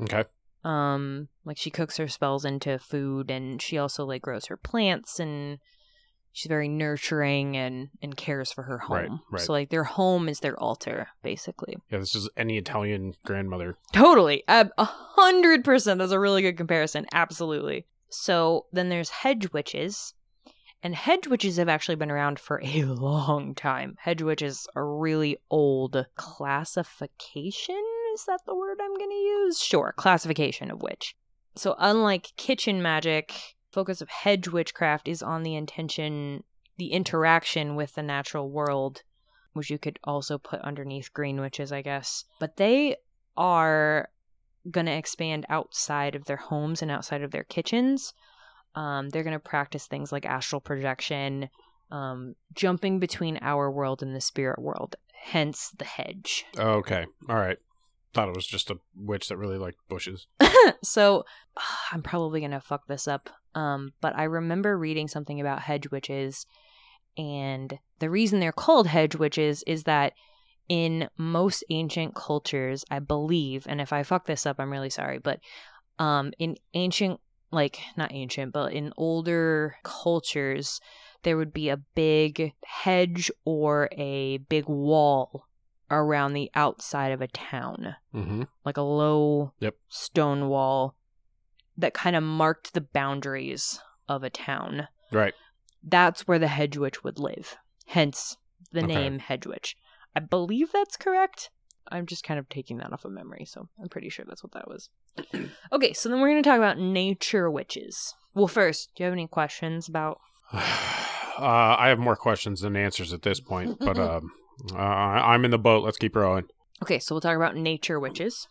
Okay.
um like she cooks her spells into food and she also like grows her plants and she's very nurturing and and cares for her home
Right, right.
so like their home is their altar basically
Yeah, this is any Italian grandmother.
totally a a hundred percent that's a really good comparison absolutely so then there's hedge witches and hedge witches have actually been around for a long time. Hedge witches are really old. Classification? Is that the word i'm going to use? Sure classification of witch. So unlike kitchen magic focus of hedge witchcraft is on the intention the interaction with the natural world which you could also put underneath green witches i guess. But they are going to expand outside of their homes and outside of their kitchens. Um, they're going to practice things like astral projection, um, jumping between our world and the spirit world, hence the hedge.
Okay. All right. Thought it was just a witch that really liked bushes.
so I'm probably going to fuck this up. Um, but I remember reading something about hedge witches, and the reason they're called hedge witches is that in most ancient cultures, I believe, and if I fuck this up, I'm really sorry, but um, in ancient, like not ancient, but in older cultures, there would be a big hedge or a big wall around the outside of a town
Mm-hmm.
like a low
Yep.
stone wall that kind of marked the boundaries of a town.
Right.
That's where the hedge witch would live. Hence the
Okay.
name hedge witch. I believe that's correct. I'm just kind of taking that off of memory, so I'm pretty sure that's what that was. okay, so then we're going to talk about nature witches. Well, first, do you have any questions about?
Uh, I have more questions than answers at this point, but um, uh, I'm in the boat. Let's keep rowing.
Okay, so we'll talk about nature witches.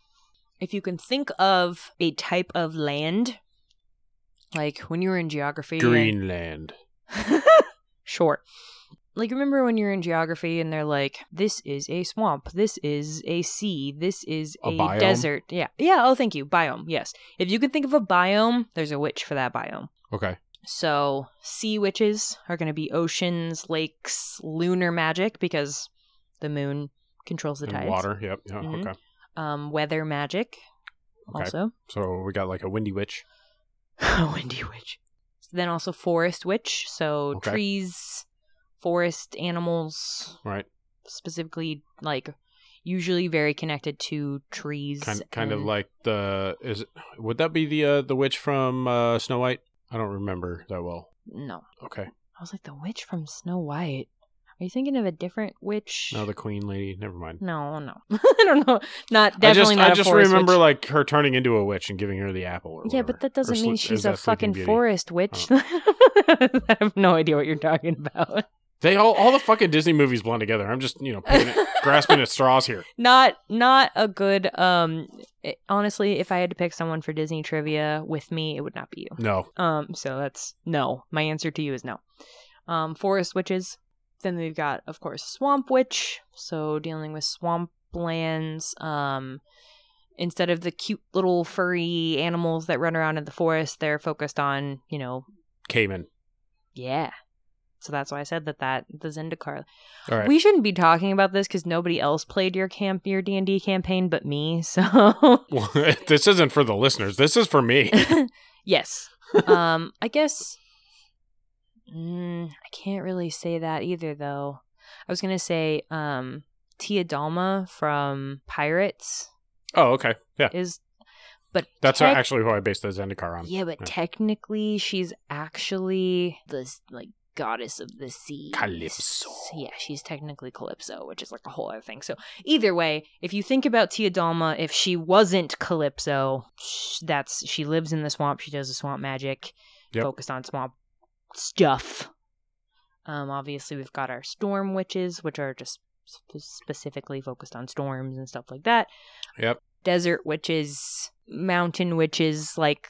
If you can think of a type of land, like when you were in geography, and-
Greenland.
sure. Like remember when you're in geography and they're like, "This is a swamp. This is a sea. This is
A
a, desert." Yeah, yeah. Oh, thank you. Biome. Yes. If you can think of a biome, there's a witch for that biome.
Okay.
So sea witches are going to be oceans, lakes, lunar magic because the moon controls the
And
tides.
water. Yep. Yeah,
Mhm.
Okay.
Um, weather magic.
Okay.
Also,
So we got like a windy witch.
A windy witch. Then also forest witch. So
Okay.
trees, forest animals,
Right.
specifically like usually very connected to trees.
Kind kind of like the is it, would that be the uh, the witch from uh, Snow White? I don't remember that well.
no.
Okay.
I was like the witch from Snow White. Are you thinking of a different witch?
No, the queen lady. Never mind.
no, no. I don't know. Not
I
definitely
just
not
I just remember
witch.
like her turning into a witch and giving her the apple. Or
Yeah,
whatever.
but that doesn't
Or
mean
Sli-
she's a fucking
Beauty?
forest witch. I have no idea what you're talking about.
They all all the fucking Disney movies blend together. I'm just you know it, grasping at straws here.
not not a good um it- honestly if i had to pick someone for disney trivia with me it would not be you
No.
um so that's no my answer to you is no um forest witches then we've got of course swamp witch so dealing with swamp lands um instead of the cute little furry animals that run around in the forest they're focused on you know
caiman.
yeah so that's why i said that that the zendikar
All right.
we shouldn't be talking about this because nobody else played your camp, your D and D campaign, but me. So
Well, this isn't for the listeners. This is for me.
yes, um, I guess mm, I can't really say that either, though. I was gonna say um, Tia Dalma from Pirates
Oh, okay. Yeah.
is But
That's
tech-
actually who I based the Zendikar on.
yeah, but technically she's actually the like goddess of the sea.
Calypso.
Yeah, she's technically Calypso, which is like a whole other thing. So either way, if you think about Tia Dalma, if she wasn't Calypso, sh- that's she lives in the swamp. She does the swamp magic,
Yep.
focused on swamp stuff. Um, obviously we've got our storm witches, which are just sp- specifically focused on storms and stuff like that.
Yep.
Desert witches, mountain witches, like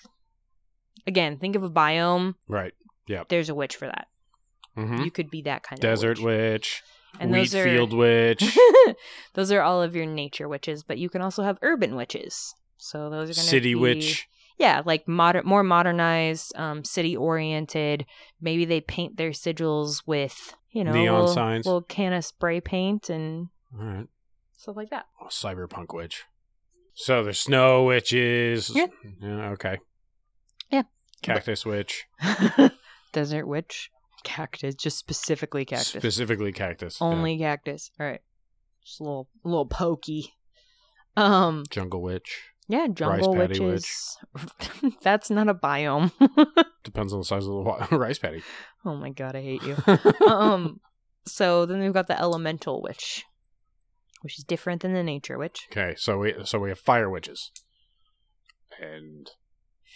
again, think of a biome.
Right. Yeah.
There's a witch for that.
Hmm
You could be that kind
Desert
of witch.
witch.
And those are
field witch.
those are all of your nature witches, but you can also have urban witches. So those are going to
city
be,
witch.
Yeah, like modern, more modernized, um, city oriented. Maybe they paint their sigils with you know
Neon
little,
signs.
little can of spray paint and
All right.
stuff like that.
Oh, cyberpunk witch. So there's snow witches.
Yeah.
Yeah, okay.
Yeah.
Cactus witch.
Desert witch, cactus, just specifically cactus.
Specifically cactus. yeah.
Only cactus. All right, just a little, a little pokey. Um,
Jungle witch.
yeah, jungle
patty
witches. That's not a biome.
Depends on the size of the wa- rice paddy.
oh my god, I hate you. um, so then we've got the elemental witch, which is different than the nature witch.
okay, so we so we have fire witches. And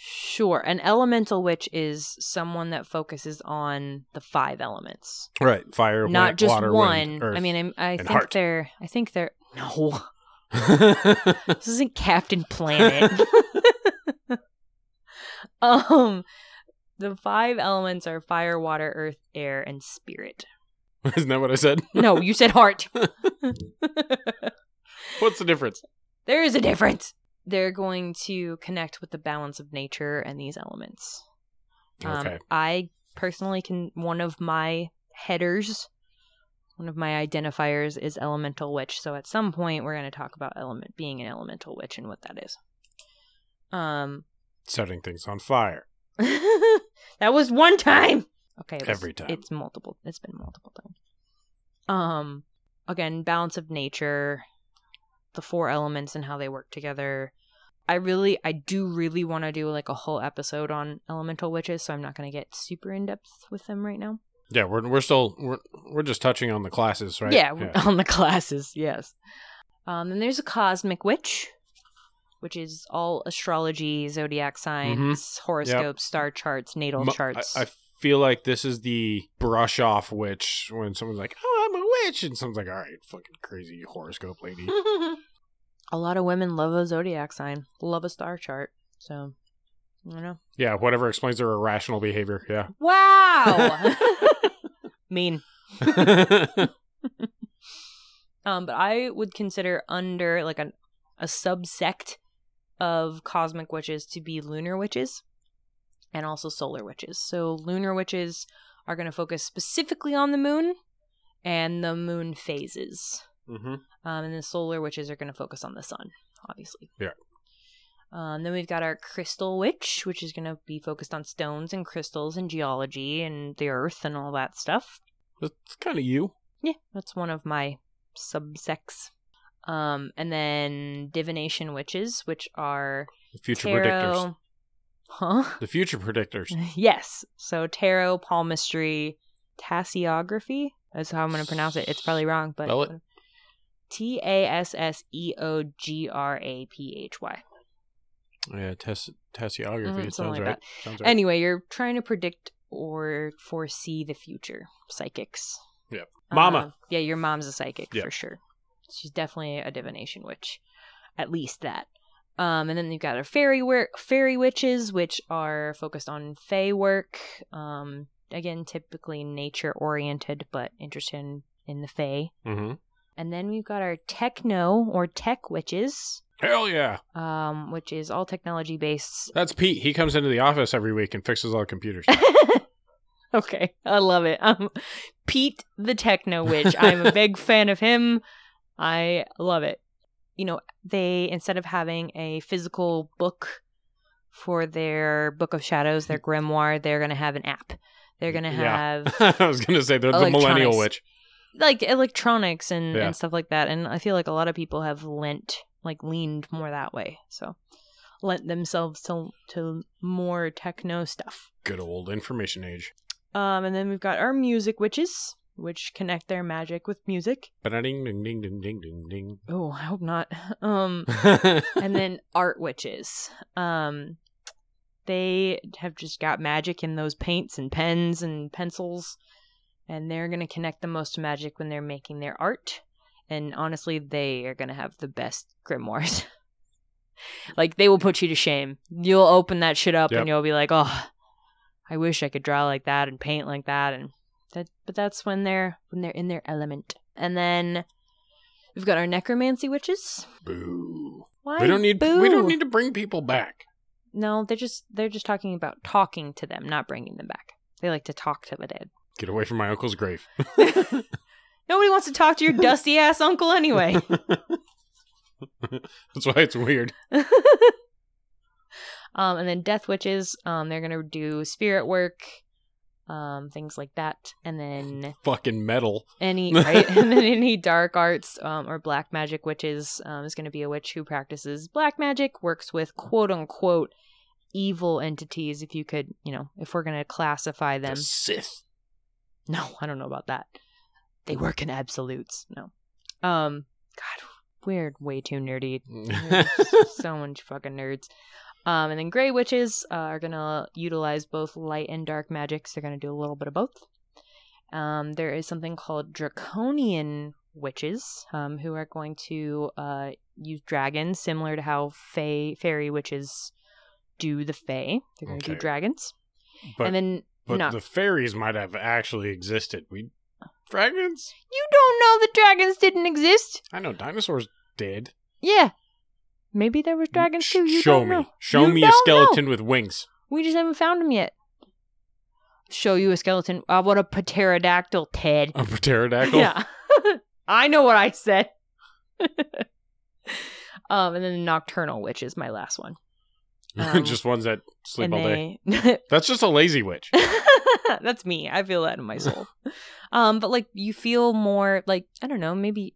Sure, an elemental witch is someone that focuses on the five elements,
right, fire,
not
wa-
just
water,
one.
wind, earth.
I mean, I, I think
heart.
they're. I think they're no. This isn't Captain Planet. um, the five elements are fire, water, earth, air, and spirit.
Isn't that what I said?
No, you said heart.
What's the difference?
there is a difference. They're going to connect with the balance of nature and these elements. Um, I personally can. One of my headers, one of my identifiers is elemental witch. So at some point, we're going to talk about element being an elemental witch and what that is. Um,
Setting things on fire.
that was one time. Okay, was-
Every time.
It's multiple. It's been multiple times. Um, again, balance of nature, the four elements and how they work together. I really, I do really want to do like a whole episode on elemental witches, so I'm not going to get super in depth with them right now.
Yeah, we're we're still we're we're just touching on the classes, right?
Yeah, on the classes, yes. Um, then there's a cosmic witch, which is all astrology, zodiac signs, horoscopes, star charts, natal
Mm-hmm.
Charts.
I, I feel like this is the brush off witch when someone's like, "Oh, I'm a witch," and someone's like, "All right, fucking crazy horoscope lady."
a lot of women love a zodiac sign, love a star chart. So, you know.
yeah, whatever explains their irrational behavior. Yeah.
Wow. mean. Um, but I would consider under like a a subsect of cosmic witches to be lunar witches and also solar witches. So lunar witches are going to focus specifically on the moon and the moon phases.
mm-hmm.
Um, and the solar witches are going to focus on the sun, obviously.
Yeah.
Um, then we've got our crystal witch, which is going to be focused on stones and crystals and geology and the earth and all that stuff.
That's kind of you.
Yeah, that's one of my subsects. Um, and then divination witches, which are
The future predictors.
Huh?
The future predictors.
yes. So tarot, palmistry, tasseography. That's how I'm going to pronounce it. It's probably wrong, but T A S S E O G R A P H Y.
Yeah, tes- tasseography.
Mhm,
it sounds
like
right. Sounds right.
Anyway, you're trying to predict or foresee the future. Psychics.
Yep. Mama.
Uh, yeah, your mom's a psychic
Yep.
for sure. She's definitely a divination witch. At least that. Um, and then you've got our fairy work, fairy witches, which are focused on fae work. Um, again, typically nature oriented, but interested in, in the fae.
mm-hmm.
And then we've got our techno or tech witches,
Hell yeah.
um, which is all technology based.
That's Pete. He comes into the office every week and fixes all the computers.
okay, I love it. Um, Pete the Techno Witch. I'm a big fan of him. I love it. You know, they instead of having a physical book for their Book of Shadows, their grimoire, they're gonna have an app. They're gonna
Yeah.
have
I was gonna say they're the millennial witch.
like electronics and,
Yeah.
and stuff like that. And I feel like a lot of people have lent like leaned more that way. So lent themselves to to more techno stuff.
Good old information age.
Um, and then we've got our music witches, which connect their magic with music.
Ba-da-ding, ding, ding, ding, ding, ding, ding.
Oh, I hope not. Um, and then art witches. Um, they have just got magic in those paints and pens and pencils, and they're gonna connect the most to magic when they're making their art. And honestly, they are gonna have the best grimoires. like they will put you to shame. You'll open that shit up
Yep.
and you'll be like, "Oh, I wish I could draw like that and paint like that." And that, but that's when they're when they're in their element. And then we've got our necromancy witches.
Boo.
Why?
We don't need we don't need to bring people back.
No, they're just they're just talking about talking to them, not bringing them back. They like to talk to the dead.
Get away from my uncle's grave.
Nobody wants to talk to your dusty ass uncle anyway.
That's why it's weird.
um, and then death witches, um, they're gonna do spirit work, um, things like that, and then
Fucking metal.
any right, and then any dark arts um, or black magic witches um, is gonna be a witch who practices black magic, works with quote unquote evil entities. If you could, you know, if we're gonna classify them.
The Sith.
No, I don't know about that. They work in absolutes. No. Um God, we're way too nerdy. So much fucking nerds. Um and then Grey Witches uh, are gonna utilize both light and dark magics. They're gonna do a little bit of both. Um there is something called Draconian Witches, um, who are going to uh use dragons, similar to how Fey fairy witches do the Fey. They're gonna do dragons.
But
and then
but
no.
the fairies might have actually existed. We dragons?
You don't know the dragons didn't exist.
I know dinosaurs did.
Yeah. Maybe there was dragons too. You
Show me.
know.
Show
You
me a
don't know.
skeleton with wings.
We just haven't found them yet. Show you a skeleton. Uh, what a pterodactyl, Ted.
A pterodactyl.
Yeah. I know what I said. um, and then the nocturnal witch is my last one. Um,
just ones that sleep all day.
they
That's just a lazy witch.
That's me. I feel that in my soul. um, but like you feel more like I don't know, maybe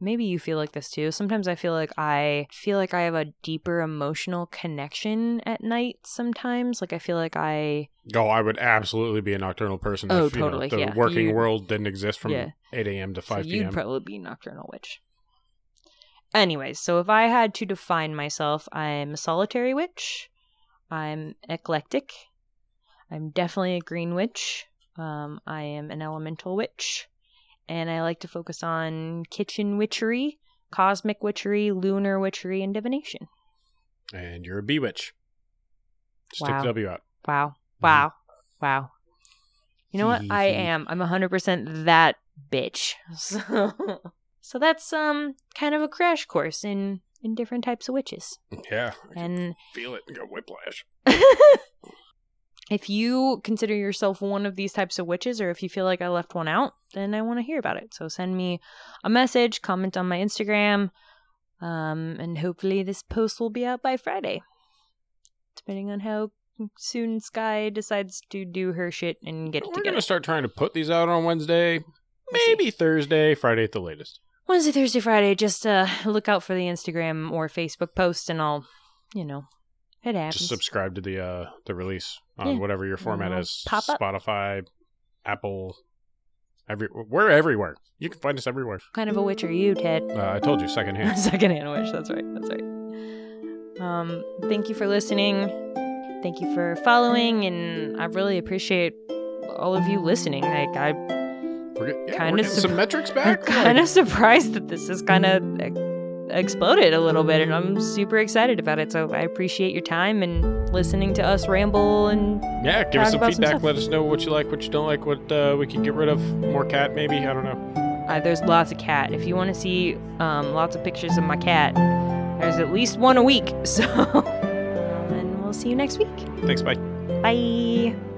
maybe you feel like this too. Sometimes I feel like I feel like I have a deeper emotional connection at night sometimes. Like I feel like I
Oh, I would absolutely be a nocturnal person
Oh,
if you know, the
yeah.
working
You-
world didn't exist from
Yeah.
8 a.m. to 5
so you'd probably be nocturnal witch. Anyways, so if I had to define myself, I'm a solitary witch. I'm eclectic. I'm definitely a green witch. Um, I am an elemental witch. And I like to focus on kitchen witchery, cosmic witchery, lunar witchery, and divination.
and you're a bee witch. Stick
Wow.
the W out.
Wow. Wow. Wow. You know what? I am. I'm 100% that bitch. So, so that's um kind of a crash course in in different types of witches.
Yeah.
And
feel it and go whiplash.
if you consider yourself one of these types of witches or if you feel like I left one out, then I want to hear about it. So send me a message, comment on my Instagram, um, and hopefully this post will be out by Friday. Depending on how soon Sky decides to do her shit and get it
We're
together.
going to start trying to put these out on Wednesday, maybe Thursday, Friday at the latest.
Wednesday, Thursday, Friday. Just uh, look out for the Instagram or Facebook post, and I'll, you know, it happens.
Just subscribe to the uh the release on
Yeah.
whatever your format is.
pop up.
Spotify, Apple, every we're everywhere. You can find us everywhere.
What kind of a witch are you, Ted?
Uh, I told you secondhand.
Secondhand witch. That's right. That's right. Um, thank you for listening. Thank you for following, and I really appreciate all of you listening. Like I,
We're, get- yeah, we're getting
sup-
some metrics
I'm
back.
kind of surprised that this is kind of exploded a little bit, and I'm super excited about it. So I appreciate your time and listening to us ramble and
yeah, give us some
some
feedback.
stuff.
Let us know what you like, what you don't like, what uh, we can get rid of. More cat, maybe. I don't know.
Uh, there's lots of cat. If you want to see um, lots of pictures of my cat, there's at least one a week. So, and we'll see you next week.
Thanks. Bye.
Bye.